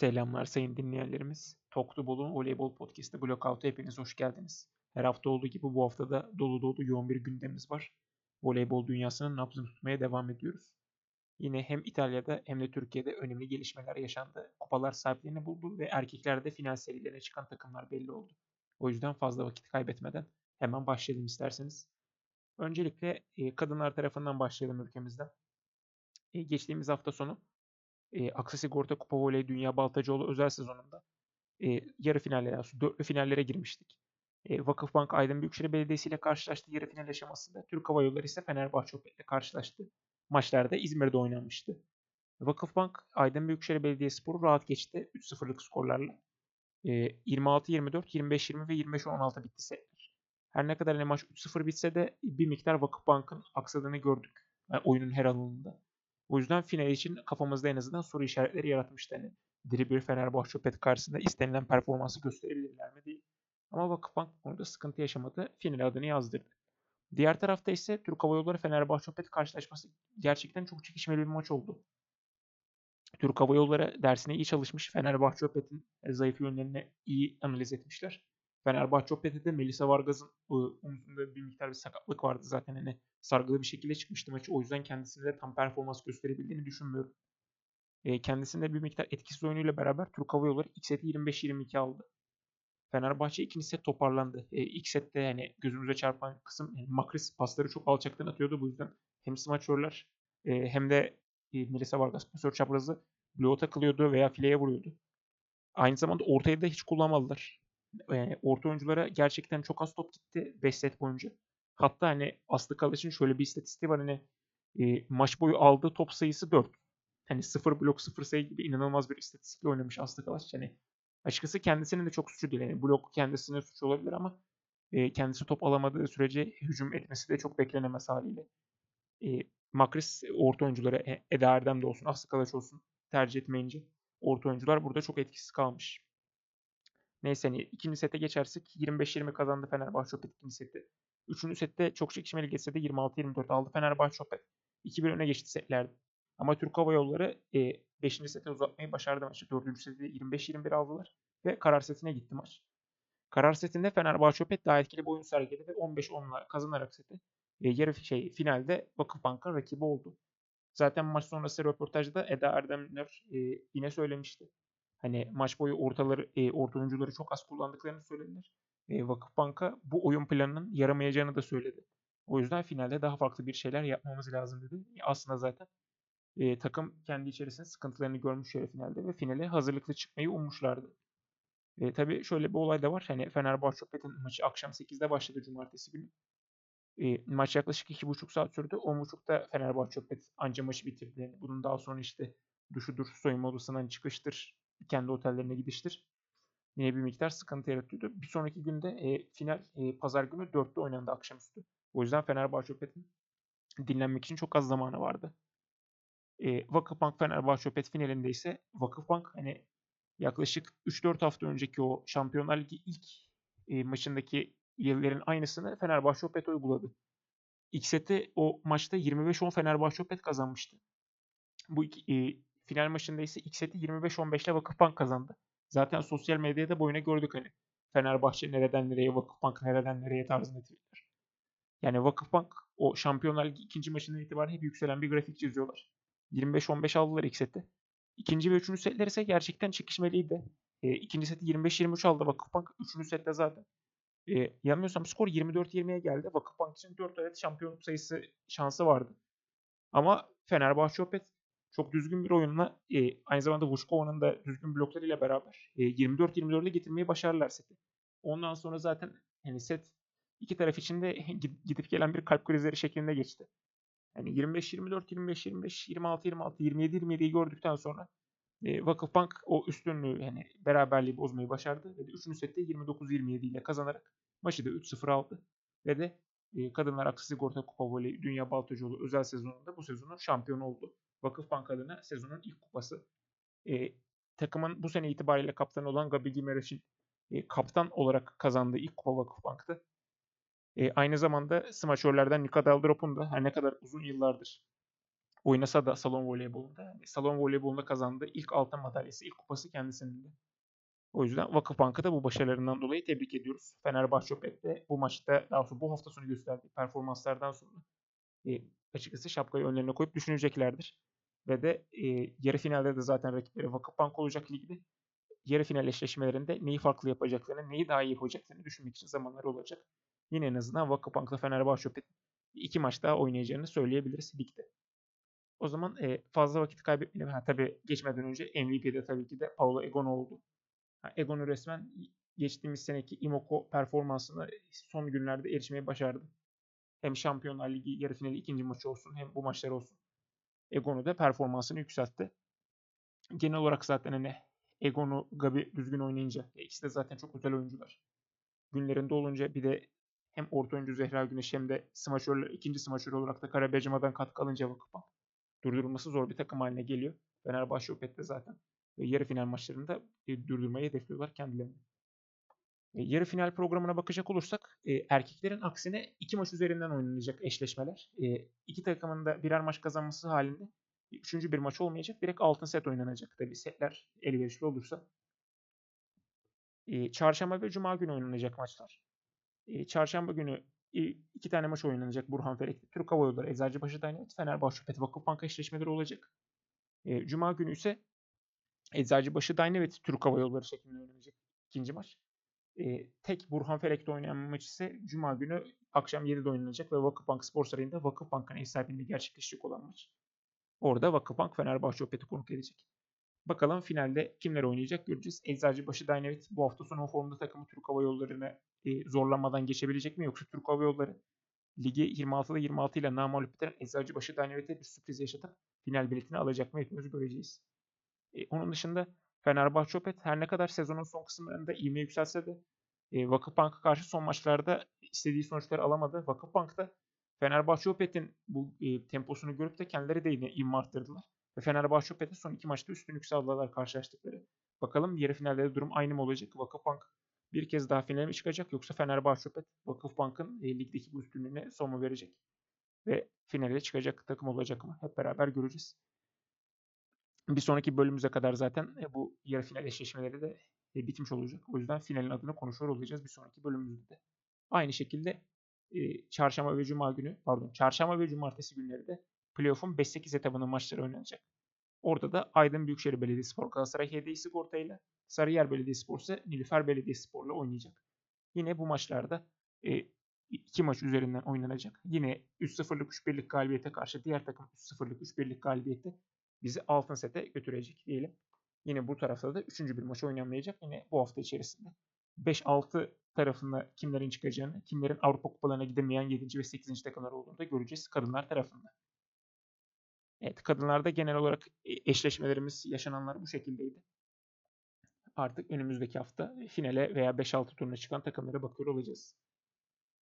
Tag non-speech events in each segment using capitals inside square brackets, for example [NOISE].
Selamlar sayın dinleyenlerimiz. Toklu Bolu Voleybol Podcast'ı Blockout'a hepiniz hoş geldiniz. Her hafta olduğu gibi bu hafta da dolu dolu yoğun bir gündemimiz var. Voleybol dünyasının nabzını tutmaya devam ediyoruz. Yine hem İtalya'da hem de Türkiye'de önemli gelişmeler yaşandı. Kupalar sahiplerini buldu ve erkeklerde final serilerine çıkan takımlar belli oldu. O yüzden fazla vakit kaybetmeden hemen başlayalım isterseniz. Öncelikle e, kadınlar tarafından başlayalım ülkemizden. E, geçtiğimiz hafta sonu e, Aksa Sigorta Kupa Voley Dünya Baltacıoğlu özel sezonunda e, yarı finallere, yani dörtlü finallere girmiştik. E, Vakıfbank Aydın Büyükşehir Belediyesi ile karşılaştı yarı final aşamasında. Türk Hava Yolları ise Fenerbahçe ile karşılaştı. Maçlarda İzmir'de oynanmıştı. Vakıfbank Aydın Büyükşehir Belediyespor'u rahat geçti 3-0'lık skorlarla. E, 26-24, 25-20 ve 25-16 bitti setler. Her ne kadar hani maç 3-0 bitse de bir miktar Vakıfbank'ın aksadığını gördük. Yani oyunun her alanında. O yüzden final için kafamızda en azından soru işaretleri yaratmıştı. Hani diri bir Fenerbahçe Pet karşısında istenilen performansı gösterebilirler mi değil. Ama Vakıfbank bu konuda sıkıntı yaşamadı. Final adını yazdırdı. Diğer tarafta ise Türk Hava Yolları Fenerbahçe Pet karşılaşması gerçekten çok çekişmeli bir maç oldu. Türk Hava Yolları dersine iyi çalışmış. Fenerbahçe Pet'in zayıf yönlerini iyi analiz etmişler. Fenerbahçe Opet'te Melisa Vargas'ın omzunda bir miktar bir sakatlık vardı zaten hani sargılı bir şekilde çıkmıştı maçı. O yüzden kendisine de tam performans gösterebildiğini düşünmüyorum. E, kendisinde bir miktar etkisiz oyunuyla beraber Türk Hava Yolları ilk seti 25-22 aldı. Fenerbahçe ikinci set toparlandı. E, ilk sette yani gözümüze çarpan kısım yani Makris pasları çok alçaktan atıyordu. Bu yüzden hem smaçörler e, hem de e, Melisa Vargas pasör çaprazı bloğa takılıyordu veya fileye vuruyordu. Aynı zamanda ortaya da hiç kullanmadılar e, orta oyunculara gerçekten çok az top gitti 5 set boyunca. Hatta hani Aslı Kılıç'ın şöyle bir istatistiği var hani e, maç boyu aldığı top sayısı 4. Hani 0 blok 0 sayı gibi inanılmaz bir istatistikle oynamış Aslı Kılıç. Yani açıkçası kendisinin de çok suçu değil. Yani blok kendisine suç olabilir ama e, kendisi top alamadığı sürece hücum etmesi de çok beklenemez haliyle. E, Makris orta oyunculara e, Eda Erdem de olsun, Aslı Kılıç olsun tercih etmeyince orta oyuncular burada çok etkisiz kalmış. Neyse hani ikinci sete geçersek 25-20 kazandı Fenerbahçe Opet ikinci seti. Üçüncü sette çok çekişmeli geçse de 26-24 aldı Fenerbahçe Opet. 2-1 öne geçti setlerde. Ama Türk Hava Yolları 5. E, sete uzatmayı başardı maçı. 4. sette 25-21 aldılar ve karar setine gitti maç. Karar setinde Fenerbahçe Opet daha etkili bir oyun sergiledi ve 15-10'la kazanarak seti e, yarı şey finalde Vakıfbank'ın rakibi oldu. Zaten maç sonrası röportajda Eda Erdemler e, yine söylemişti. Hani maç boyu ortaları, e, orta oyuncuları çok az kullandıklarını söylediler. E, Vakıfbank'a bu oyun planının yaramayacağını da söyledi. O yüzden finalde daha farklı bir şeyler yapmamız lazım dedi. E, aslında zaten e, takım kendi içerisinde sıkıntılarını görmüş yarı finalde ve finale hazırlıklı çıkmayı ummuşlardı. E, tabii şöyle bir olay da var. Hani Fenerbahçe Pet'in maçı akşam 8'de başladı cumartesi günü. E, maç yaklaşık 2,5 saat sürdü. 10.30'da Fenerbahçe Pet anca maçı bitirdi. Bunun daha sonra işte duşudur, soyunma odasından çıkıştır, kendi otellerine gidiştir. Yine bir miktar sıkıntı yaratıyordu. Bir sonraki günde e, final e, pazar günü 4'te oynandı akşamüstü. O yüzden Fenerbahçe Opet'in dinlenmek için çok az zamanı vardı. E, Vakıfbank Fenerbahçe Opet finalinde ise Vakıfbank hani yaklaşık 3-4 hafta önceki o Şampiyonlar Ligi ilk e, maçındaki yerlerin aynısını Fenerbahçe Opet uyguladı. İlk seti o maçta 25-10 Fenerbahçe Opet kazanmıştı. Bu iki, e, Final maçında ise ilk seti 25-15 ile Vakıfbank kazandı. Zaten sosyal medyada boyuna gördük hani. Fenerbahçe nereden nereye, Vakıfbank nereden nereye tarzında tweetler. Yani Vakıfbank o Şampiyonlar ikinci maçından itibaren hep yükselen bir grafik çiziyorlar. 25-15 aldılar ilk seti. İkinci ve üçüncü setler ise gerçekten çekişmeliydi. E, ikinci seti 25-23 aldı Vakıfbank. Üçüncü sette zaten. E, yanılmıyorsam skor 24-20'ye geldi. Vakıfbank için 4 adet şampiyonluk sayısı şansı vardı. Ama Fenerbahçe Opet çok düzgün bir oyunla e, aynı zamanda Vushkova'nın da düzgün bloklarıyla beraber e, 24-24'e getirmeyi başarırlar seti. Ondan sonra zaten hani set iki taraf için de [LAUGHS] gidip gelen bir kalp krizleri şeklinde geçti. Yani 25-24, 25-25, 26-26, 27-27'yi gördükten sonra e, Vakıfbank o üstünlüğü yani beraberliği bozmayı başardı ve de 3. sette 29-27 ile kazanarak maçı da 3-0 aldı ve de e, Kadınlar Aksı Sigorta Kupa Voley Dünya Baltacıoğlu özel sezonunda bu sezonun şampiyonu oldu. Vakıfbank adına sezonun ilk kupası. E, takımın bu sene itibariyle kaptanı olan Gabi Gimereş'in e, kaptan olarak kazandığı ilk kupa Vakıfbank'tı. E, aynı zamanda smaçörlerden Nika Daldrop'un da her ne kadar uzun yıllardır Oynasa da salon voleybolunda. Yani salon voleybolunda kazandığı ilk altın madalyası, ilk kupası kendisinin de. O yüzden Vakıfbank'ı da bu başarılarından dolayı tebrik ediyoruz. Fenerbahçe Opet de bu maçta daha sonra bu hafta sonu gösterdiği performanslardan sonra e, açıkçası şapkayı önlerine koyup düşüneceklerdir. Ve de e, yarı finalde de zaten rakipleri Vakıfbank olacak ligde. Yarı final eşleşmelerinde neyi farklı yapacaklarını, neyi daha iyi yapacaklarını düşünmek için zamanları olacak. Yine en azından Vakıfbank'la Fenerbahçe iki maç daha oynayacağını söyleyebiliriz ligde. O zaman e, fazla vakit kaybetmeyelim. Ha, tabii geçmeden önce MVP'de tabii ki de Paulo Egon oldu. Ha, Egon'u resmen geçtiğimiz seneki Imoko performansına son günlerde erişmeyi başardı. Hem Şampiyonlar Ligi yarı finali ikinci maçı olsun hem bu maçlar olsun. Egon'u da performansını yükseltti. Genel olarak zaten hani Egon'u Gabi düzgün oynayınca ikisi de zaten çok özel oyuncular. Günlerinde olunca bir de hem orta oyuncu Zehra Güneş hem de smaçörler, ikinci smaçör olarak da Karabecama'dan katkı alınca Vakıfbank durdurulması zor bir takım haline geliyor. Fenerbahçe Opet'te zaten yarı final maçlarında e, durdurmayı hedefliyorlar kendilerini. E, yarı final programına bakacak olursak e, erkeklerin aksine iki maç üzerinden oynanacak eşleşmeler. E, iki takımın da birer maç kazanması halinde üçüncü bir maç olmayacak. Direkt altın set oynanacak tabii setler elverişli olursa. E, çarşamba ve cuma günü oynanacak maçlar. Çarşamba günü iki tane maç oynanacak Burhan Felek'te. Türk Hava Yolları, Eczacıbaşı Dynamite, Fenerbahçe, Fethi Vakıfbank eşleşmeleri olacak. Cuma günü ise Eczacıbaşı Dynamite Türk Hava Yolları şeklinde oynanacak ikinci maç. E, tek Burhan Felek'te oynayan maç ise Cuma günü akşam 7'de oynanacak ve Vakıfbank Spor Sarayı'nda Vakıfbank'ın ev sahipliğinde gerçekleşecek olan maç. Orada Vakıfbank Fenerbahçe Opet'i konuk edecek. Bakalım finalde kimler oynayacak göreceğiz. Eczacıbaşı Dynamite bu hafta sonu formda takımı Türk Hava Yolları'na e, zorlanmadan geçebilecek mi yoksa Türk Hava Yolları ligi 26'da 26 ile namalip bitiren Eczacıbaşı Dynamite'e bir sürpriz yaşatıp final biletini alacak mı hepimiz göreceğiz. E, onun dışında Fenerbahçe Opet her ne kadar sezonun son kısımlarında ivme yükselse de e, Vakıfbank'a karşı son maçlarda istediği sonuçları alamadı. Vakıfbank da Fenerbahçe Opet'in bu e, temposunu görüp de kendileri de yine ivme arttırdılar. Ve Fenerbahçe Opet'e son iki maçta üstünlük sağladılar karşılaştıkları. Bakalım yarı finalde de durum aynı mı olacak? Vakıfbank bir kez daha finale mi çıkacak yoksa Fenerbahçe Opet Vakıfbank'ın e, ligdeki bu üstünlüğüne son mu verecek? Ve finale çıkacak takım olacak mı? Hep beraber göreceğiz. Bir sonraki bölümümüze kadar zaten e, bu yarı final eşleşmeleri de e, bitmiş olacak. O yüzden finalin adını konuşuyor olacağız bir sonraki bölümümüzde de. Aynı şekilde e, çarşamba ve cuma günü, pardon çarşamba ve cumartesi günleri de playoff'un 5-8 etabının maçları oynanacak. Orada da Aydın Büyükşehir Belediyespor Galatasaray Hediye Sigorta ile Sarıyer Belediyespor ise Nilüfer Belediyespor ile oynayacak. Yine bu maçlarda e, iki maç üzerinden oynanacak. Yine 3-0'lık 3-1'lik galibiyete karşı diğer takım 3-0'lık 3-1'lik galibiyette bizi altın sete götürecek diyelim. Yine bu tarafta da üçüncü bir maç oynanmayacak. Yine bu hafta içerisinde 5-6 tarafında kimlerin çıkacağını, kimlerin Avrupa kupalarına gidemeyen 7. ve 8. takımlar olduğunu da göreceğiz kadınlar tarafında. Evet, kadınlarda genel olarak e, eşleşmelerimiz, yaşananlar bu şekildeydi. Artık önümüzdeki hafta finale veya 5-6 turuna çıkan takımlara bakıyor olacağız.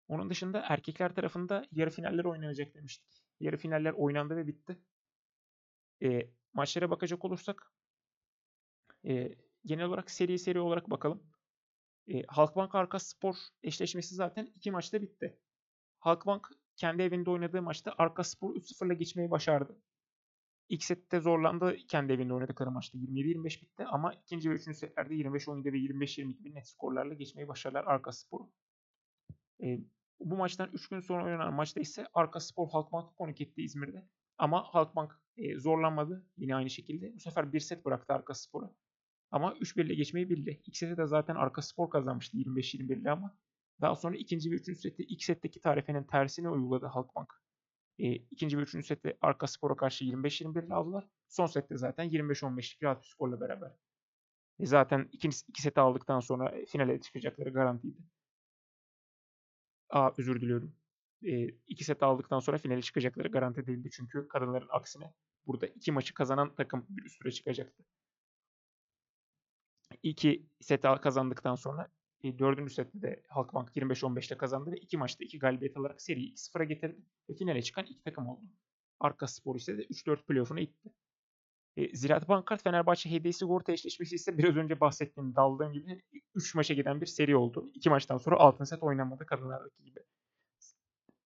Onun dışında erkekler tarafında yarı finaller oynanacak demiştik. Yarı finaller oynandı ve bitti. E, maçlara bakacak olursak e, genel olarak seri seri olarak bakalım. E, Halkbank Arka Spor eşleşmesi zaten iki maçta bitti. Halkbank kendi evinde oynadığı maçta Arka Spor 3-0'la geçmeyi başardı. İlk sette zorlandı kendi evinde oynadıkları maçta. 27-25 bitti ama ikinci ve üçüncü setlerde 25-17 ve 25-22 bir net skorlarla geçmeyi başardılar Arka Spor'u. E, bu maçtan 3 gün sonra oynanan maçta ise Arka Spor Halkbank konuk etti İzmir'de. Ama Halkbank e, zorlanmadı yine aynı şekilde. Bu sefer bir set bıraktı Arka Spor'a. Ama 3-1 ile geçmeyi bildi. İlk seti de zaten Arka Spor kazanmıştı 25-21 ile ama daha sonra ikinci ve üçüncü sette ilk setteki tarifenin tersini uyguladı Halkbank. E, ikinci ve üçüncü sette Arka Spor'a karşı 25-21 ile aldılar. Son sette zaten 25-15'lik rahat bir skorla beraber. E, zaten ikinci, iki seti aldıktan sonra finale çıkacakları garantiydi. Aa özür diliyorum e, iki set aldıktan sonra finale çıkacakları garanti değildi. Çünkü kadınların aksine burada iki maçı kazanan takım bir üst ture çıkacaktı. İki set kazandıktan sonra e, dördüncü sette de Halkbank 25-15'te kazandı ve iki maçta iki galibiyet alarak seriyi 2-0'a getirdi ve finale çıkan iki takım oldu. Arka Spor ise de 3-4 playoff'una itti. E, Ziraat Bankart Fenerbahçe Hediye Sigorta eşleşmesi ise biraz önce bahsettiğim daldığım gibi 3 maça giden bir seri oldu. İki maçtan sonra altın set oynanmadı kadınlardaki gibi.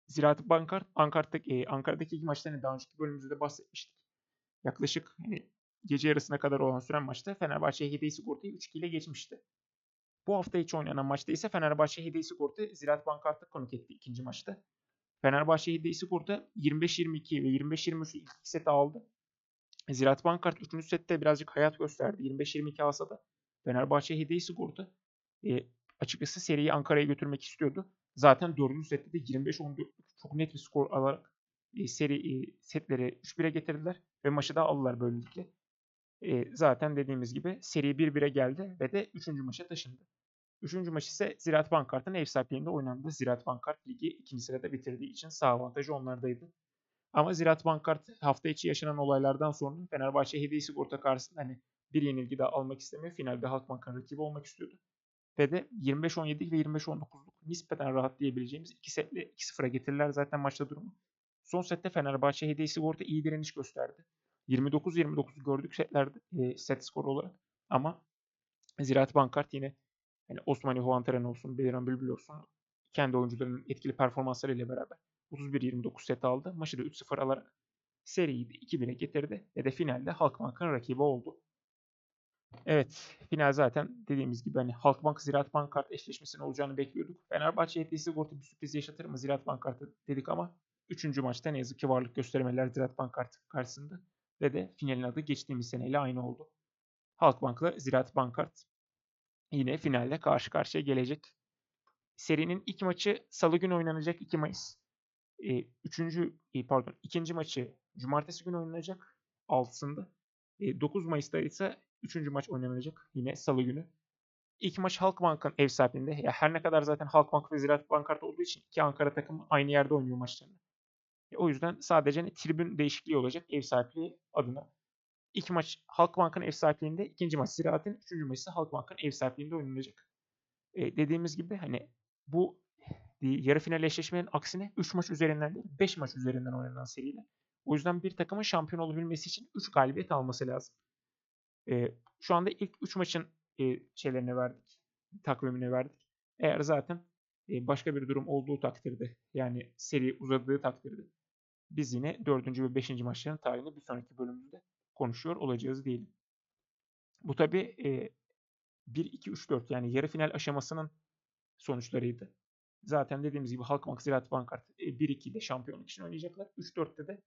Ziraat Bankart, Ankara'daki, e, Ankara'daki iki maçtan daha önceki bölümümüzde de bahsetmiştik. Yaklaşık hani gece yarısına kadar olan süren maçta Fenerbahçe Hediye Sigorta'yı 3-2 ile geçmişti. Bu hafta içi oynanan maçta ise Fenerbahçe Hediye Sigorta Ziraat Bankart'ı konuk etti ikinci maçta. Fenerbahçe Hediye Sigorta 25-22 ve 25-23 ilk iki seti aldı. Ziraat Bankart 3. sette birazcık hayat gösterdi. 25-22 alsa da Fenerbahçe Hediye Sigorta e, açıkçası seriyi Ankara'ya götürmek istiyordu. Zaten 4. sette de 25-14 çok net bir skor alarak e, seri e, setleri 3-1'e getirdiler ve maçı da aldılar böylelikle. E, zaten dediğimiz gibi seri 1-1'e geldi ve de 3. maça taşındı. Üçüncü maç ise Ziraat Bankart'ın ev sahipliğinde oynandı. Ziraat Bankart ligi ikinci sırada bitirdiği için sağ avantajı onlardaydı. Ama Ziraat Bankart hafta içi yaşanan olaylardan sonra Fenerbahçe hediye sigorta karşısında hani bir yenilgi daha almak istemiyor. Finalde Halkbank'ın rakibi olmak istiyordu. Ve de 25-17 ve 25-19'luk nispeten rahat diyebileceğimiz iki setle 2-0'a getirirler zaten maçta durumu. Son sette Fenerbahçe hediye sigorta iyi direniş gösterdi. 29-29 gördük setlerde e, set skoru olarak. Ama Ziraat Bankart yine yani Osmani Huantaren olsun, Beliran Bülbül olsun kendi oyuncularının etkili performanslarıyla beraber 31-29 set aldı. Maçı da 3-0 alarak seriyi de 2-1'e getirdi ve de finalde Halkbank'ın rakibi oldu. Evet, final zaten dediğimiz gibi hani Halkbank Ziraat Bankart eşleşmesinin olacağını bekliyorduk. Fenerbahçe HDS Sigorta bir sürpriz yaşatır mı Ziraat Bankart'ı dedik ama 3. maçta ne yazık ki varlık göstermeler Ziraat Bankart karşısında ve de finalin adı geçtiğimiz seneyle aynı oldu. Halkbank'la Ziraat Bankart yine finalde karşı karşıya gelecek. Serinin ilk maçı salı günü oynanacak 2 Mayıs. E, üçüncü, e, pardon ikinci maçı cumartesi günü oynanacak 6'sında. E, 9 Mayıs'ta ise üçüncü maç oynanacak yine salı günü. İlk maç Halkbank'ın ev sahipliğinde. Ya her ne kadar zaten Halkbank ve Ziraat Bankart olduğu için iki Ankara takımı aynı yerde oynuyor maçlarını. E, o yüzden sadece hani tribün değişikliği olacak ev sahipliği adına. İlk maç Halkbank'ın ev sahipliğinde, ikinci maç Ziraat'ın, üçüncü maç ise Halkbank'ın ev sahipliğinde oynanacak. E, dediğimiz gibi hani bu yarı final eşleşmenin aksine 3 maç üzerinden değil 5 maç üzerinden oynanan seriyle. O yüzden bir takımın şampiyon olabilmesi için 3 galibiyet alması lazım. E, şu anda ilk 3 maçın e, şeylerine verdik. Takvimine verdik. Eğer zaten e, başka bir durum olduğu takdirde yani seri uzadığı takdirde biz yine 4. ve 5. maçların tarihini bir sonraki bölümünde konuşuyor olacağız diyelim. Bu tabi e, 1-2-3-4 yani yarı final aşamasının sonuçlarıydı. Zaten dediğimiz gibi Halkbank Ziraat Bankart 1-2'de şampiyonluk için oynayacaklar. 3-4'te de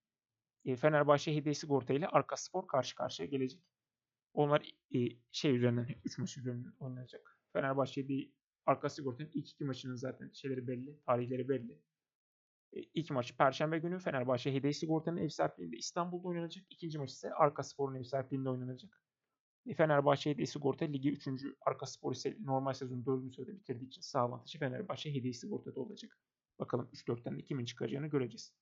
e, Fenerbahçe Hediye Sigorta ile Arka Spor karşı karşıya gelecek. Onlar e, şey üzerinden 3 maç üzerinden oynanacak. Fenerbahçe Hediye Arka Sigorta'nın ilk iki maçının zaten şeyleri belli, tarihleri belli. E, ilk maç Perşembe günü Fenerbahçe Hediye Sigorta'nın ev sahipliğinde İstanbul'da oynanacak. İkinci maç ise Arka Spor'un ev sahipliğinde oynanacak. E, Fenerbahçe Hediye Sigorta Ligi 3. Arka Spor ise normal sezonu 4. sırada bitirdiği için sağ avantajı Fenerbahçe Hediye Sigorta'da olacak. Bakalım 3-4'ten kimin çıkacağını göreceğiz.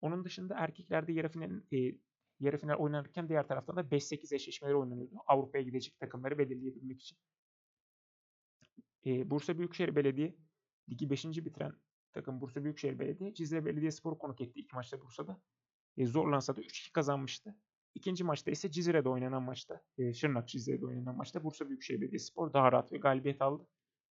Onun dışında erkeklerde yarı final, e, yarı final oynanırken diğer taraftan da 5-8 eşleşmeleri oynanıyordu. Avrupa'ya gidecek takımları belirleyebilmek için. E, Bursa Büyükşehir Belediye ligi 5. bitiren takım Bursa Büyükşehir Belediye Cizre Belediyespor konuk etti ilk maçta Bursa'da. E, zorlansa da 3-2 kazanmıştı. İkinci maçta ise Cizre'de oynanan maçta, e, Şırnak Cizre'de oynanan maçta Bursa Büyükşehir Belediyespor daha rahat ve galibiyet aldı.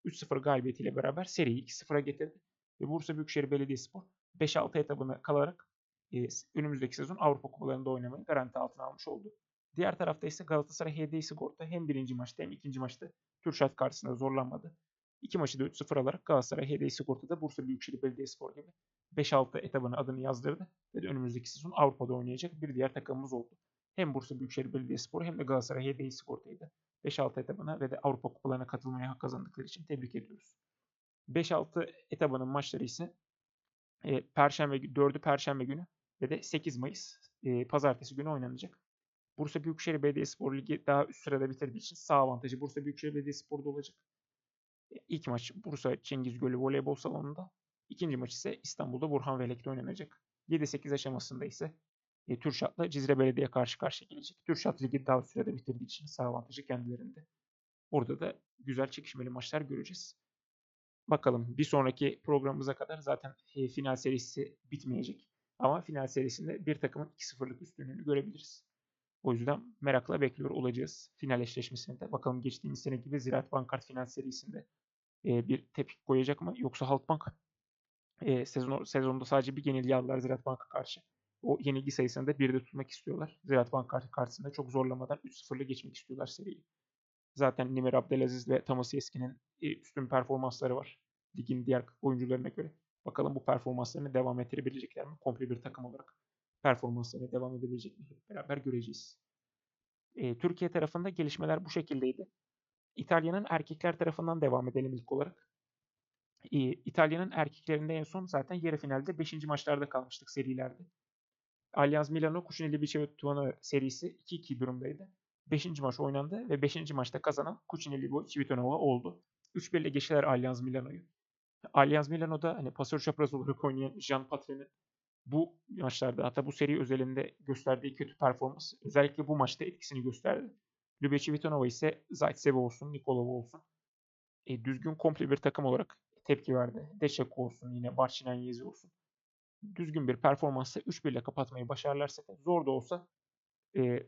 3-0 galibiyetiyle beraber seriyi 2-0'a getirdi. Ve Bursa Büyükşehir Belediyespor 5-6 etabına kalarak e, önümüzdeki sezon Avrupa Kupalarında oynamayı garanti altına almış oldu. Diğer tarafta ise Galatasaray HD Sigorta hem birinci maçta hem ikinci maçta Kürşat karşısında zorlanmadı. İki maçı da 3-0 alarak Galatasaray HD Sigorta'da Bursa Büyükşehir Belediyespor gibi 5-6 etabına adını yazdırdı ve de önümüzdeki sezon Avrupa'da oynayacak bir diğer takımımız oldu. Hem Bursa Büyükşehir Belediyespor hem de Galatasaray HD Sigorta'yı da 5-6 etabına ve de Avrupa kupalarına katılmaya hak kazandıkları için tebrik ediyoruz. 5-6 etabının maçları ise e, Perşembe 4'ü Perşembe günü ve de 8 Mayıs e, Pazartesi günü oynanacak. Bursa Büyükşehir Belediyespor Ligi daha üst sırada bitirdiği için sağ avantajı Bursa Büyükşehir Belediyespor'da olacak. İlk maç Bursa Cengiz Gölü Voleybol Salonu'nda. İkinci maç ise İstanbul'da Burhan Velek'te oynanacak. 7-8 aşamasında ise e, Türşat'la Cizre Belediye karşı karşıya gelecek. Türşat Ligi daha sürede bitirdiği için sağ avantajı kendilerinde. Orada da güzel çekişmeli maçlar göreceğiz. Bakalım bir sonraki programımıza kadar zaten e, final serisi bitmeyecek. Ama final serisinde bir takımın 2-0'lık üstünlüğünü görebiliriz. O yüzden merakla bekliyor olacağız final eşleşmesini de. Bakalım geçtiğimiz sene gibi Ziraat Bankart final serisinde bir tepki koyacak mı? Yoksa Halkbank E, sezon, sezonda sadece bir yenilgi aldılar Ziraat Bank'a karşı. O yenilgi sayısını da bir de tutmak istiyorlar. Ziraat Bank karşısında çok zorlamadan 3-0'la geçmek istiyorlar seriyi. Zaten Nimir Abdelaziz ve Thomas Yeski'nin üstün performansları var. Ligin diğer oyuncularına göre. Bakalım bu performanslarını devam ettirebilecekler mi? Komple bir takım olarak performanslarını devam edebilecek mi? Beraber göreceğiz. E, Türkiye tarafında gelişmeler bu şekildeydi. İtalya'nın erkekler tarafından devam edelim ilk olarak. E, İtalya'nın erkeklerinde en son zaten yarı finalde 5. maçlarda kalmıştık serilerde. Allianz Milano Kuchinelli Civitanova serisi 2-2 durumdaydı. 5. maç oynandı ve 5. maçta kazanan Kuchinelli Civitanova oldu. 3-1 ile geçtiler Allianz Milano'yu. Allianz Milano'da hani pasör çapraz olarak oynayan Jean Patre'nin bu maçlarda hatta bu seri özelinde gösterdiği kötü performans özellikle bu maçta etkisini gösterdi. Lübe Civitanova ise Zaitsev olsun, Nikolov olsun e, düzgün komple bir takım olarak tepki verdi. Deşek olsun yine Barçinan Yezi olsun. Düzgün bir performansla 3-1 ile kapatmayı başarırlarsa zor da olsa e,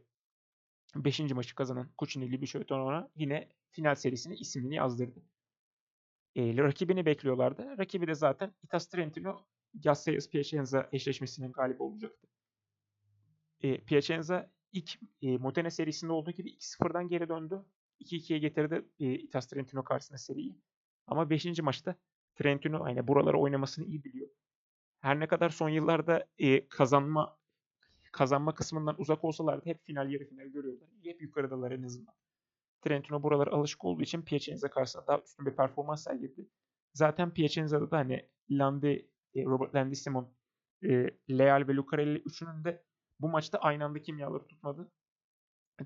5. maçı kazanan Kuchinelli Bişoyton'a yine final serisine ismini yazdırdı. E, rakibini bekliyorlardı. Rakibi de zaten Itas Trentino Gassayas Piacenza eşleşmesinin galibi olacaktı. E, Piacenza ilk e, Modena serisinde olduğu gibi 2-0'dan geri döndü. 2-2'ye getirdi e, Itas Trentino karşısında seriyi. Ama 5. maçta Trentino aynı buraları oynamasını iyi biliyor. Her ne kadar son yıllarda e, kazanma kazanma kısmından uzak olsalardı hep final yarı final görüyorlar. Hep yukarıdalar en azından. Trentino buralara alışık olduğu için Piacenza karşısında daha üstün bir performans sergiledi. Zaten Piacenza'da da hani Landi, e, Robert Landissimon, e, Leal ve Lucarelli üçünün de bu maçta aynı anda kimyaları tutmadı.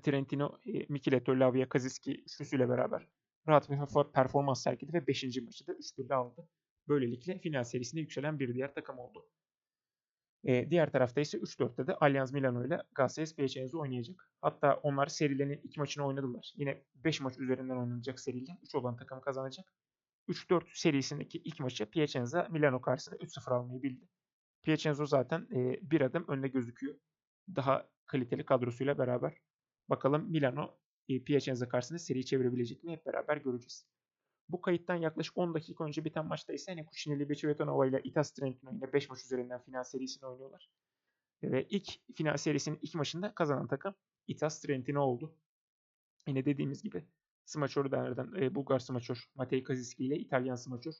Trentino, e, Micheletto, Lavia, Kaziski üçlüsüyle beraber rahat bir performans sergiledi ve 5. maçı da 3-1'de aldı. Böylelikle final serisine yükselen bir diğer takım oldu. E, diğer tarafta ise 3-4'te de Allianz Milano ile Galatasaray Piacenza oynayacak. Hatta onlar serilerinin iki maçını oynadılar. Yine 5 maç üzerinden oynanacak seriyle 3 olan takım kazanacak. 3-4 serisindeki ilk maçı Piacenza Milano karşısında 3-0 almayı bildi. Piacenza zaten e, bir adım önde gözüküyor. Daha kaliteli kadrosuyla beraber. Bakalım Milano e, Piacenza karşısında seri çevirebilecek mi hep beraber göreceğiz. Bu kayıttan yaklaşık 10 dakika önce biten maçta ise hani Cucinelli Bechevetonova ile Itas Trentino ile 5 maç üzerinden final serisini oynuyorlar. Ve ilk final serisinin ilk maçında kazanan takım Itas Trentino oldu. Yine dediğimiz gibi smaçör derden e, Bulgar smaçör Matej Kaziski ile İtalyan smaçör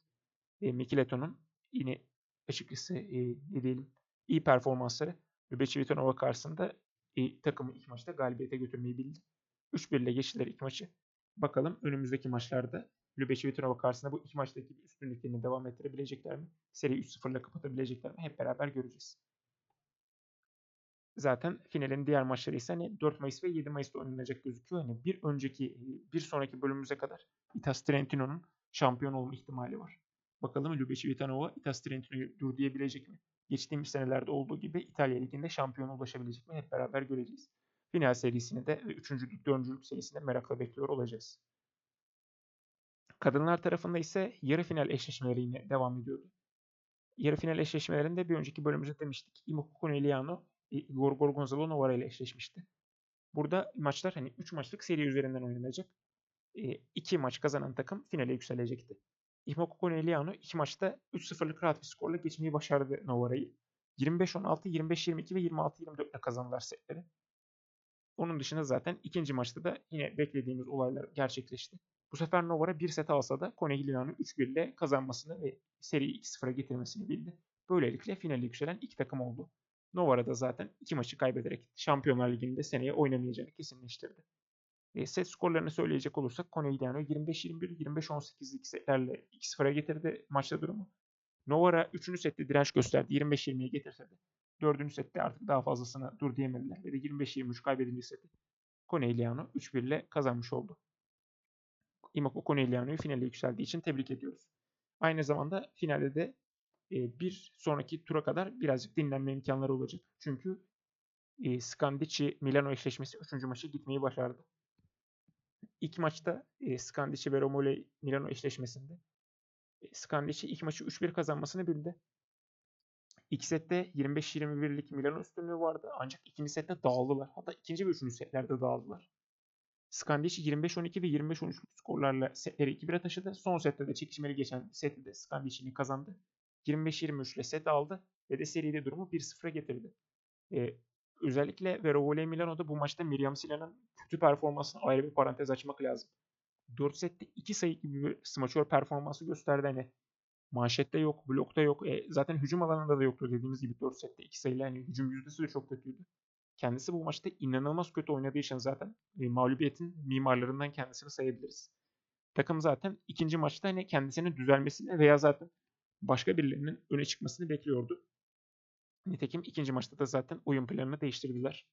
e, Mikileton'un yine açıkçası e, ne diyelim iyi performansları Bechevetonova karşısında e, takımı ilk maçta galibiyete götürmeyi bildi. 3-1 ile geçtiler ilk maçı. Bakalım önümüzdeki maçlarda Lübeşi Vitrova karşısında bu iki maçtaki üstünlüklerini devam ettirebilecekler mi? Seri 3-0 ile kapatabilecekler mi? Hep beraber göreceğiz. Zaten finalin diğer maçları ise hani 4 Mayıs ve 7 Mayıs'ta oynanacak gözüküyor. Hani bir önceki, bir sonraki bölümümüze kadar Itas Trentino'nun şampiyon olma ihtimali var. Bakalım Lübeşi Vitanova Itas Trentino'yu dur diyebilecek mi? Geçtiğimiz senelerde olduğu gibi İtalya Ligi'nde şampiyona ulaşabilecek mi? Hep beraber göreceğiz. Final serisini de ve 3. 4. serisinde merakla bekliyor olacağız. Kadınlar tarafında ise yarı final eşleşmeleri yine devam ediyordu. Yarı final eşleşmelerinde bir önceki bölümümüzde demiştik. Imoco Conegliano Igor Gorgonzola Novara ile eşleşmişti. Burada maçlar hani 3 maçlık seri üzerinden oynanacak. 2 maç kazanan takım finale yükselecekti. Imoco Conegliano 2 maçta 3-0'lık rahat bir skorla geçmeyi başardı Novara'yı. 25-16, 25-22 ve 26-24 ile kazandılar setleri. Onun dışında zaten ikinci maçta da yine beklediğimiz olaylar gerçekleşti. Bu sefer Novara bir set alsa da Conegliano'yu 3-1 ile kazanmasını ve seriyi 2-0'a getirmesini bildi. Böylelikle finale yükselen iki takım oldu. Novara da zaten iki maçı kaybederek Şampiyonlar Ligi'nde seneye oynamayacağını kesinleştirdi. E, set skorlarını söyleyecek olursak Conegliano 25-21, 25-18'lik setlerle 2-0'a getirdi maçta durumu. Novara 3. sette direnç gösterdi. 25-20'ye getirse de 4. sette artık daha fazlasına dur diyemediler. Ve de 25-23 kaybedince seti Conegliano 3-1 ile kazanmış oldu. Imako Conegliano'yu finale yükseldiği için tebrik ediyoruz. Aynı zamanda finalde de e, bir sonraki tura kadar birazcık dinlenme imkanları olacak. Çünkü e, Scandici Milano eşleşmesi 3. maçı gitmeyi başardı. İlk maçta e, Scandici ve Romole Milano eşleşmesinde e, Scandici ilk maçı 3-1 kazanmasını bildi. İlk sette 25-21'lik Milano üstünlüğü vardı ancak ikinci sette dağıldılar. Hatta ikinci ve üçüncü setlerde dağıldılar. Skandici 25-12 ve 25-13 skorlarla setleri 2-1'e taşıdı. Son sette de çekişmeli geçen sette de Skandici'ni kazandı. 25-23 ile set aldı ve de seride durumu 1-0'a getirdi. E, özellikle Verovole Milano'da bu maçta Miriam Sila'nın kötü performansını ayrı bir parantez açmak lazım. 4 sette 2 sayı gibi bir smaçör performansı gösterdi. Hani manşette yok, blokta yok. E, zaten hücum alanında da yoktu dediğimiz gibi 4 sette 2 sayıyla hani hücum yüzdesi de çok kötüydü. Kendisi bu maçta inanılmaz kötü oynadığı için zaten e, mağlubiyetin mimarlarından kendisini sayabiliriz. Takım zaten ikinci maçta hani kendisinin düzelmesini veya zaten başka birilerinin öne çıkmasını bekliyordu. Nitekim ikinci maçta da zaten oyun planını değiştirdiler.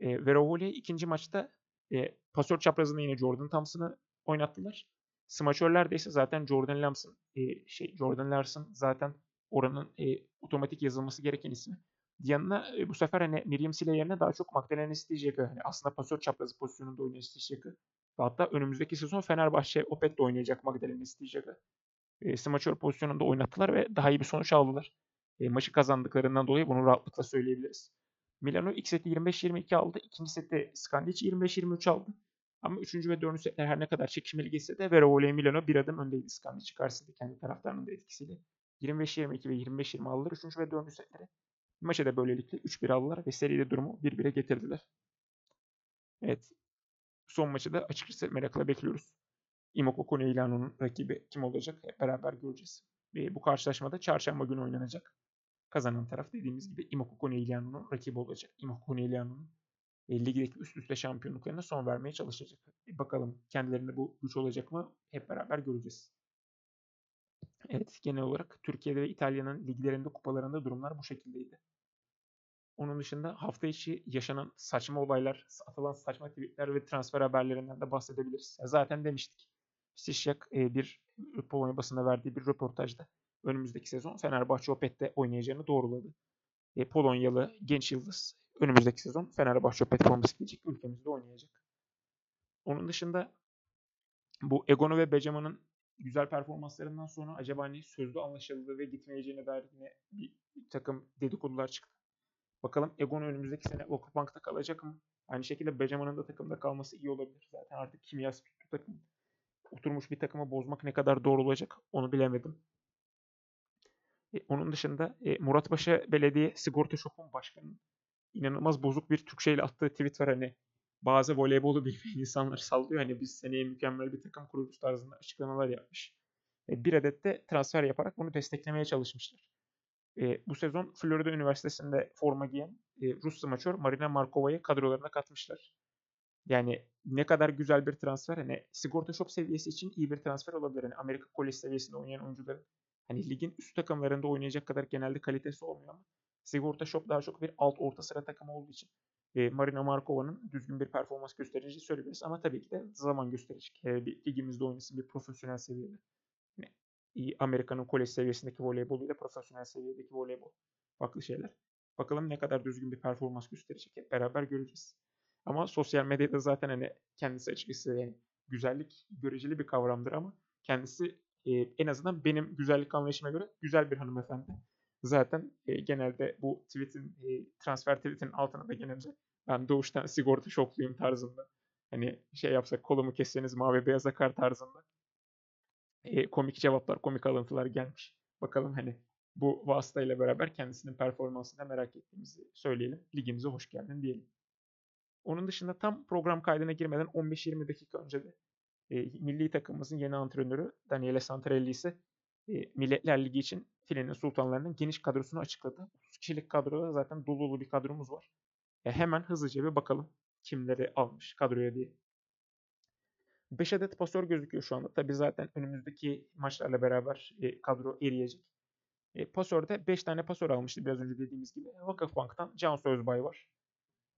E, Verovoli ikinci maçta e, pasör çaprazında yine Jordan Thompson'ı oynattılar. Smaçörlerde ise zaten Jordan Larson, e, şey Jordan Larson zaten oranın e, otomatik yazılması gereken ismi. Yanına e, bu sefer hani Miriam Sile yerine daha çok Magdalena Stijek'ı hani aslında pasör çaprazı pozisyonunda oynayan Stijek'ı hatta önümüzdeki sezon Fenerbahçe Opet'te oynayacak Magdalena Stijek'ı e, smaçör pozisyonunda oynattılar ve daha iyi bir sonuç aldılar. E, maçı kazandıklarından dolayı bunu rahatlıkla söyleyebiliriz. Milano ilk seti 25-22 aldı. ikinci sette Skandic 25-23 aldı. Ama üçüncü ve dördüncü setler her ne kadar çekişmeli geçse de Verovole Milano bir adım öndeydi Skandic karşısında kendi taraftarının da etkisiyle. 25-22 ve 25-20 aldılar üçüncü ve dördüncü setleri. Maçı da böylelikle 3-1 aldılar ve seride durumu 1-1'e getirdiler. Evet. Son maçı da açıkçası merakla bekliyoruz. Imoko Koneilanu'nun rakibi kim olacak hep beraber göreceğiz. Ve bu karşılaşmada çarşamba günü oynanacak. Kazanan taraf dediğimiz gibi Imoko Koneilanu'nun rakibi olacak. Imoko Koneilanu'nun e, ligdeki üst üste şampiyonluklarına son vermeye çalışacak. E, bakalım kendilerinde bu güç olacak mı hep beraber göreceğiz. Evet genel olarak Türkiye'de ve İtalya'nın liglerinde kupalarında durumlar bu şekildeydi. Onun dışında hafta içi yaşanan saçma olaylar, atılan saçma tweetler ve transfer haberlerinden de bahsedebiliriz. Zaten demiştik. Sişyak e, bir Polonya basında verdiği bir röportajda önümüzdeki sezon Fenerbahçe Opet'te oynayacağını doğruladı. E, Polonyalı genç yıldız önümüzdeki sezon Fenerbahçe Opet forması giyecek ülkemizde oynayacak. Onun dışında bu Egono ve Becama'nın güzel performanslarından sonra acaba hani sözlü anlaşıldığı ve gitmeyeceğine dair yine bir, takım dedikodular çıktı. Bakalım Egon önümüzdeki sene Vakıfbank'ta kalacak mı? Aynı şekilde Becama'nın da takımda kalması iyi olabilir. Zaten artık kimyası tuttu takım. Oturmuş bir takımı bozmak ne kadar doğru olacak onu bilemedim. E, onun dışında e, Muratpaşa Belediye Sigorta Shop'un başkanı inanılmaz bozuk bir Türkçe ile attığı tweet var hani bazı voleybolu [LAUGHS] bilmeyen insanlar sallıyor. Hani biz seneye mükemmel bir takım kurulmuş tarzında açıklamalar yapmış. E, bir adet de transfer yaparak bunu desteklemeye çalışmışlar. E, bu sezon Florida Üniversitesi'nde forma giyen e, Rus smaçör Marina Markova'yı kadrolarına katmışlar. Yani ne kadar güzel bir transfer. Hani sigorta shop seviyesi için iyi bir transfer olabilir. Hani Amerika kolej seviyesinde oynayan oyuncuların hani ligin üst takımlarında oynayacak kadar genelde kalitesi olmuyor ama sigorta shop daha çok bir alt orta sıra takımı olduğu için e, Marina Markova'nın düzgün bir performans göstereceği söyleyebiliriz. Ama tabii ki de zaman gösterecek. E, bir ligimizde oynasın bir profesyonel seviyede. Yani, Amerika'nın kolej seviyesindeki voleybol ile profesyonel seviyedeki voleybol. Farklı şeyler. Bakalım ne kadar düzgün bir performans gösterecek. Hep beraber göreceğiz. Ama sosyal medyada zaten hani kendisi açıkçası yani güzellik göreceli bir kavramdır ama kendisi e, en azından benim güzellik anlayışıma göre güzel bir hanımefendi. Zaten e, genelde bu tweetin e, transfer tweetin altına da gelince ben doğuştan sigorta şokluyum tarzında. Hani şey yapsak kolumu kesseniz mavi beyaz akar tarzında. E, komik cevaplar, komik alıntılar gelmiş. Bakalım hani bu vasıtayla beraber kendisinin performansını merak ettiğimizi söyleyelim. Ligimize hoş geldin diyelim. Onun dışında tam program kaydına girmeden 15-20 dakika önce de e, milli takımımızın yeni antrenörü Daniele Santarelli ise e, Milletler Ligi için Filenin Sultanlarının geniş kadrosunu açıkladı. 30 kişilik kadroda zaten dolu dolu bir kadromuz var. E, hemen hızlıca bir bakalım kimleri almış kadroya diye. 5 adet pasör gözüküyor şu anda. Tabi zaten önümüzdeki maçlarla beraber e, kadro eriyecek. E, pasörde 5 tane pasör almıştı biraz önce dediğimiz gibi. Vakıfbank'tan Can Sözbay var.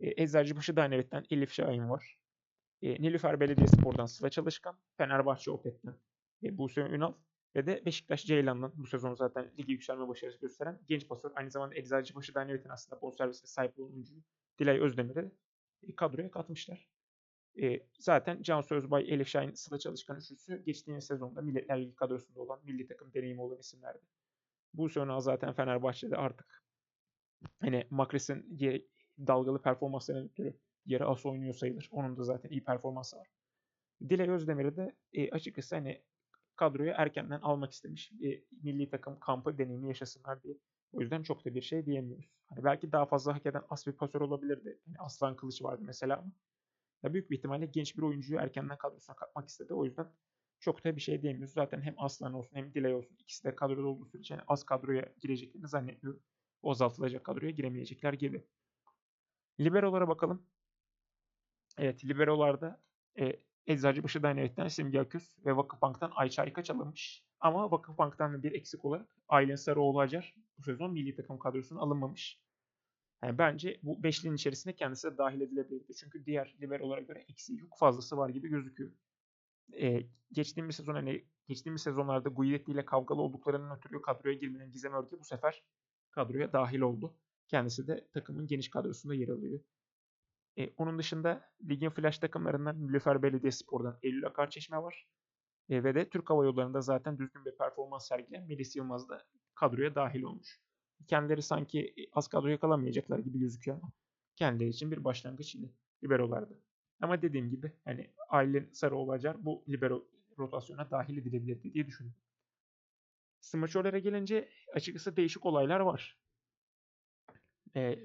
E, Eczacıbaşı Danevet'ten Elif Şahin var. E, Nilüfer Belediyespor'dan Sıla Çalışkan. Fenerbahçe Opet'ten e, Buse Ünal. Ve de Beşiktaş Ceylan'dan bu sezon zaten ligi yükselme başarısı gösteren genç pasör. Aynı zamanda Eczacıbaşı Danevet'in aslında bonservisine sahip olan Dilay Özdemir'i e, kadroya katmışlar. E, zaten Can Sözbay, Elif Şahin, Sıla Çalışkan üçlüsü geçtiğimiz sezonda Milletler Ligi kadrosunda olan milli takım deneyimi olan isimlerdi. Bu sene zaten Fenerbahçe'de artık hani Makres'in dalgalı performanslarına ötürü yarı as oynuyor sayılır. Onun da zaten iyi performansı var. Dilek Özdemir'e de e, açıkçası hani kadroyu erkenden almak istemiş. Bir milli takım kampı deneyimi yaşasınlar diye. O yüzden çok da bir şey diyemiyoruz. Hani belki daha fazla hak eden as bir pasör olabilirdi. Yani Aslan Kılıç vardı mesela ama ya büyük bir ihtimalle genç bir oyuncuyu erkenden kadrosuna katmak istedi. O yüzden çok da bir şey diyemiyoruz. Zaten hem Aslan olsun hem Dilay olsun ikisi de kadroda olduğu sürece yani az kadroya gireceklerini zannetmiyorum. O azaltılacak kadroya giremeyecekler gibi. Liberolara bakalım. Evet liberolarda e, Eczacıbaşı Dynamite'den Simge Aküs ve Vakıfbank'tan Ayça Aykaç alınmış. Ama Vakıfbank'tan bir eksik olarak Aylin Sarıoğlu Acar bu sezon milli takım kadrosuna alınmamış. Yani bence bu beşlinin içerisinde kendisi de dahil edilebilirdi. Çünkü diğer liberolara göre eksiği yok fazlası var gibi gözüküyor. Ee, geçtiğimiz sezon hani geçtiğimiz sezonlarda Guidetti ile kavgalı olduklarının ötürü kadroya girmeyen Gizem Örgü bu sefer kadroya dahil oldu. Kendisi de takımın geniş kadrosunda yer alıyor. E, onun dışında ligin flash takımlarından Nilüfer Belediyespor'dan Eylül Akarçeşme var. E, ve de Türk Hava Yolları'nda zaten düzgün bir performans sergileyen Melis Yılmaz da kadroya dahil olmuş. Kendileri sanki az kadroya kalamayacaklar gibi gözüküyor ama kendileri için bir başlangıç yine liberolarda. Ama dediğim gibi hani Aylin Sarıoğlu bu libero rotasyona dahil edilebilirdi diye düşünüyorum. Smaçörlere gelince açıkçası değişik olaylar var. Ee,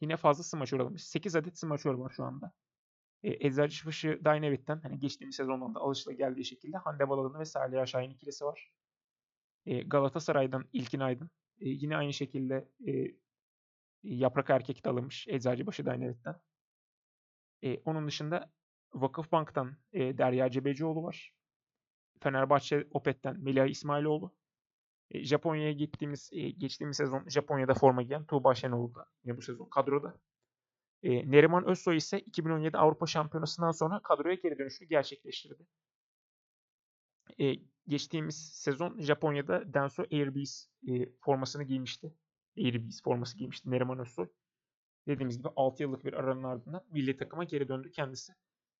yine fazla smaçör alınmış. 8 adet smaçör var şu anda. Ee, Eczacıbaşı Dynavit'ten hani geçtiğimiz sezondan da alışıla geldiği şekilde Hande Balalı ve Salih Şahin ikilisi var. Ee, Galatasaray'dan İlkin Aydın. Ee, yine aynı şekilde e, Yaprak Erkek de Eczacıbaşı Dynavit'ten. Ee, onun dışında Vakıfbank'tan e, Derya Cebecioğlu var. Fenerbahçe Opet'ten Melih İsmailoğlu. E, Japonya'ya gittiğimiz, e, geçtiğimiz sezon Japonya'da forma giyen Tuğba Şenol'u da yine bu sezon kadroda. E, Neriman Özsoy ise 2017 Avrupa Şampiyonası'ndan sonra kadroya geri dönüşünü gerçekleştirdi. E, geçtiğimiz sezon Japonya'da Denso Airbees e, formasını giymişti. Airbees forması giymişti Neriman Özsoy. Dediğimiz gibi 6 yıllık bir aranın ardından milli takıma geri döndü kendisi.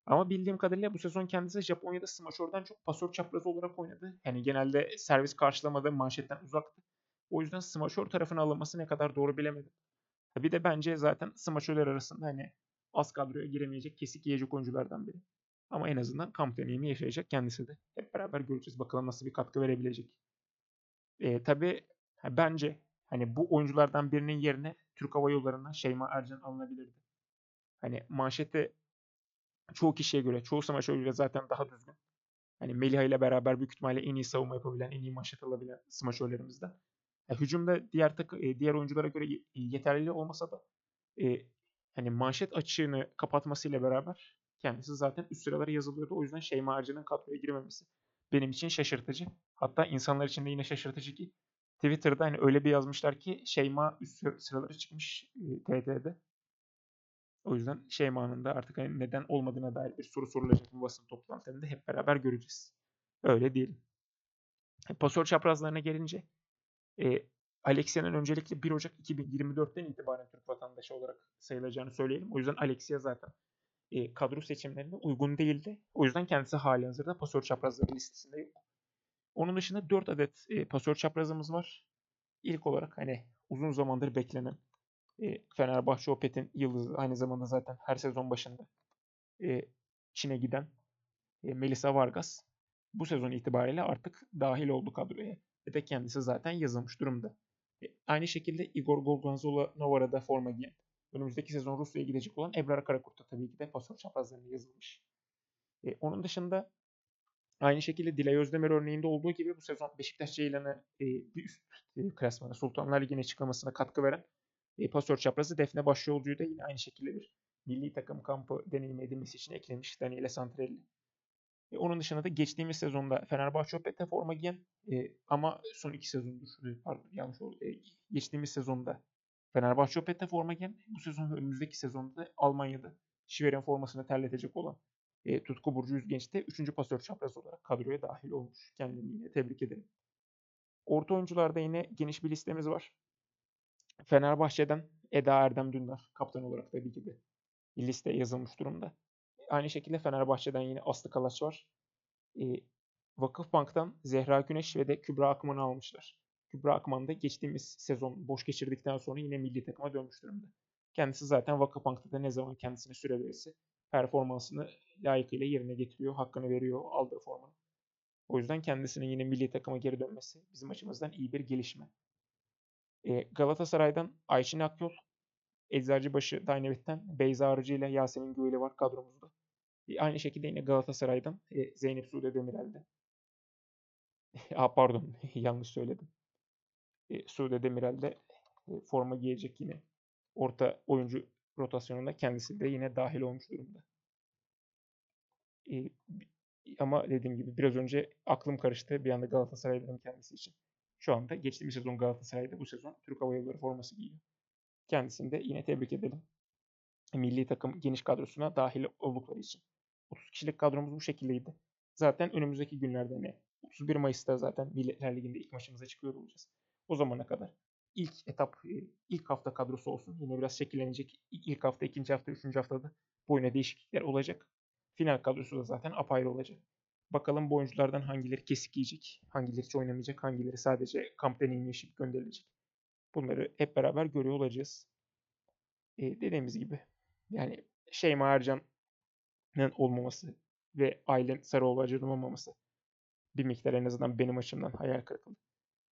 Ama bildiğim kadarıyla bu sezon kendisi Japonya'da smaçörden çok pasör çaprazı olarak oynadı. Yani genelde servis karşılamada manşetten uzaktı. O yüzden smaçör tarafına alınması ne kadar doğru bilemedim. Bir de bence zaten smaçörler arasında hani az kadroya giremeyecek, kesik yiyecek oyunculardan biri. Ama en azından kamp deneyimi yaşayacak kendisi de. Hep beraber göreceğiz bakalım nasıl bir katkı verebilecek. E, tabii bence hani bu oyunculardan birinin yerine Türk Hava Yolları'ndan Şeyma Ercan alınabilirdi. Hani manşette çoğu kişiye göre, çoğu smaçöre göre zaten daha düzgün. Hani Meliha ile beraber büyük ihtimalle en iyi savunma yapabilen, en iyi manşet alabilen smaçörlerimizden. Yani hücumda diğer takı, diğer oyunculara göre yeterli olmasa da e, hani manşet açığını kapatmasıyla beraber kendisi zaten üst sıralara yazılıyordu. O yüzden Şeyma Arcı'nın kadroya girmemesi benim için şaşırtıcı. Hatta insanlar için de yine şaşırtıcı ki Twitter'da hani öyle bir yazmışlar ki Şeyma üst sıralara çıkmış e, TD'de. O yüzden Şeyma'nın da artık hani neden olmadığına dair bir soru sorulacak bu basın toplantılarında hep beraber göreceğiz. Öyle diyelim. Pasör çaprazlarına gelince e, Alexia'nın öncelikle 1 Ocak 2024'ten itibaren Türk vatandaşı olarak sayılacağını söyleyelim. O yüzden Alexia zaten e, kadro seçimlerine uygun değildi. O yüzden kendisi hali hazırda pasör çaprazları listesinde yok. Onun dışında 4 adet e, pasör çaprazımız var. İlk olarak hani uzun zamandır beklenen e, Fenerbahçe Opet'in yıldızı aynı zamanda zaten her sezon başında e, Çin'e giden e, Melisa Vargas bu sezon itibariyle artık dahil oldu kadroya ve kendisi zaten yazılmış durumda. E, aynı şekilde Igor Gorgonzola Novara'da forma giyen önümüzdeki sezon Rusya'ya gidecek olan Ebrar Karakurt'ta tabii ki de pasör çaprazlarına yazılmış. E, onun dışında aynı şekilde Dilay Özdemir örneğinde olduğu gibi bu sezon Beşiktaş Ceylan'ı e, bir üst e, klasmana Sultanlar Ligi'ne çıkmasına katkı veren e, pasör çaprazı Defne Başyolcu'yu da yine aynı şekilde bir milli takım kampı deneyimi edilmesi için eklemiş Daniele Santrelli. E, onun dışında da geçtiğimiz sezonda Fenerbahçe Opet'te forma giyen e, ama son iki sezondur e, pardon yanlış oldu. E, geçtiğimiz sezonda Fenerbahçe Opet'te forma giyen bu sezon önümüzdeki sezonda Almanya'da Şiver'in formasını terletecek olan e, Tutku Burcu Yüzgenç de 3. pasör çapraz olarak kadroya dahil olmuş. Kendini yine tebrik ederim. Orta oyuncularda yine geniş bir listemiz var. Fenerbahçe'den Eda Erdem Dündar kaptan olarak tabii ki de listeye yazılmış durumda. Aynı şekilde Fenerbahçe'den yine Aslı Kalaç var. E, Vakıfbank'tan Zehra Güneş ve de Kübra Akman'ı almışlar. Kübra Akman da geçtiğimiz sezon boş geçirdikten sonra yine milli takıma dönmüş durumda. Kendisi zaten Vakıfbank'ta da ne zaman kendisine süre verirse performansını layıkıyla yerine getiriyor, hakkını veriyor aldığı formanın. O yüzden kendisinin yine milli takıma geri dönmesi bizim açımızdan iyi bir gelişme. E, Galatasaray'dan Ayşin Akyol, Eczacıbaşı Dynamite'den Beyza Arıcı ile Yasemin Göğle var kadromuzda. E, aynı şekilde yine Galatasaray'dan e, Zeynep Sude Demirel'de. Aa, [LAUGHS] pardon [LAUGHS] yanlış söyledim. E, Sude Demirel'de e, forma giyecek yine. Orta oyuncu rotasyonunda kendisi de yine dahil olmuş durumda. Ama dediğim gibi biraz önce aklım karıştı bir anda Galatasaray'ın kendisi için. Şu anda geçtiğimiz sezon Galatasaray'da bu sezon Türk Hava Yolları forması giyiyor. Kendisini de yine tebrik edelim. Milli takım geniş kadrosuna dahil oldukları için. 30 kişilik kadromuz bu şekildeydi. Zaten önümüzdeki günlerde ne? 31 Mayıs'ta zaten Milletler Ligi'nde ilk maçımıza çıkıyor olacağız. O zamana kadar ilk etap, ilk hafta kadrosu olsun. Yine biraz şekillenecek. İlk hafta, ikinci hafta, üçüncü haftada bu oyuna değişiklikler olacak. Final kadrosu da zaten apayrı olacak. Bakalım bu oyunculardan hangileri kesik yiyecek, hangileri hiç oynamayacak, hangileri sadece kamp deneyimi yaşayıp gönderilecek. Bunları hep beraber görüyor olacağız. Ee, dediğimiz gibi yani Şeyma Ercan'ın olmaması ve Aylen Sarıoğlu olmaması bir miktar en azından benim açımdan hayal kırıklığı.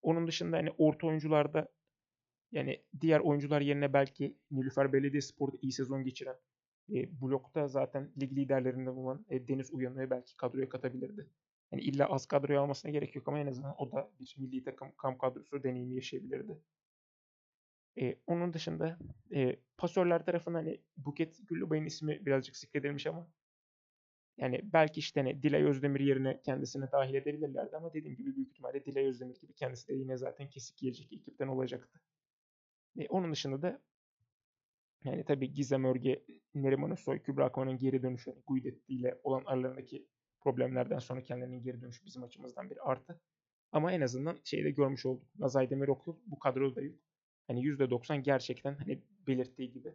Onun dışında hani orta oyuncularda yani diğer oyuncular yerine belki Nilüfer Belediyespor'da iyi sezon geçiren e, blokta zaten lig liderlerinden olan e, Deniz Uyanık'ı belki kadroya katabilirdi. Yani illa az kadroya almasına gerek yok ama en azından o da bir milli takım kamp kadrosu deneyimi yaşayabilirdi. E, onun dışında e, pasörler tarafından hani Buket Güllübay'ın ismi birazcık zikredilmiş ama yani belki işte hani Dilay Özdemir yerine kendisine dahil edebilirlerdi ama dediğim gibi büyük ihtimalle Dilay Özdemir gibi kendisi de yine zaten kesik yiyecek ekipten olacaktı. E, onun dışında da yani tabii Gizem Örge, Neriman Özsoy, Kübra Akman'ın geri dönüşü, yani Guidetti ile olan aralarındaki problemlerden sonra kendilerinin geri dönüşü bizim açımızdan bir artı. Ama en azından şeyde görmüş olduk. Nazay Demirokul bu kadroda yok. Hani %90 gerçekten hani belirttiği gibi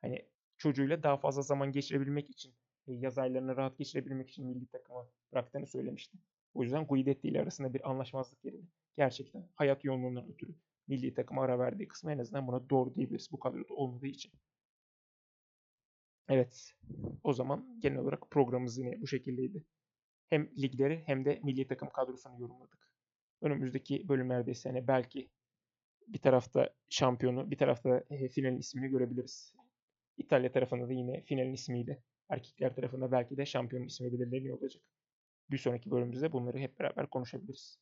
hani çocuğuyla daha fazla zaman geçirebilmek için yaz aylarını rahat geçirebilmek için milli takıma bıraktığını söylemişti. O yüzden Guidetti ile arasında bir anlaşmazlık yerine gerçekten hayat yoğunluğundan ötürü milli takıma ara verdiği kısmı en azından buna doğru diyebiliriz bu kadroda olmadığı için. Evet. O zaman genel olarak programımız yine bu şekildeydi. Hem ligleri hem de milli takım kadrosunu yorumladık. Önümüzdeki bölümlerde ise hani belki bir tarafta şampiyonu, bir tarafta finalin ismini görebiliriz. İtalya tarafında da yine finalin ismiyle, erkekler tarafında belki de şampiyonun ismi belirleniyor olacak. Bir sonraki bölümümüzde bunları hep beraber konuşabiliriz.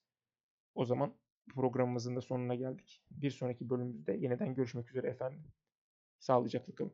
O zaman programımızın da sonuna geldik. Bir sonraki bölümümüzde yeniden görüşmek üzere efendim. Sağlıcakla kalın.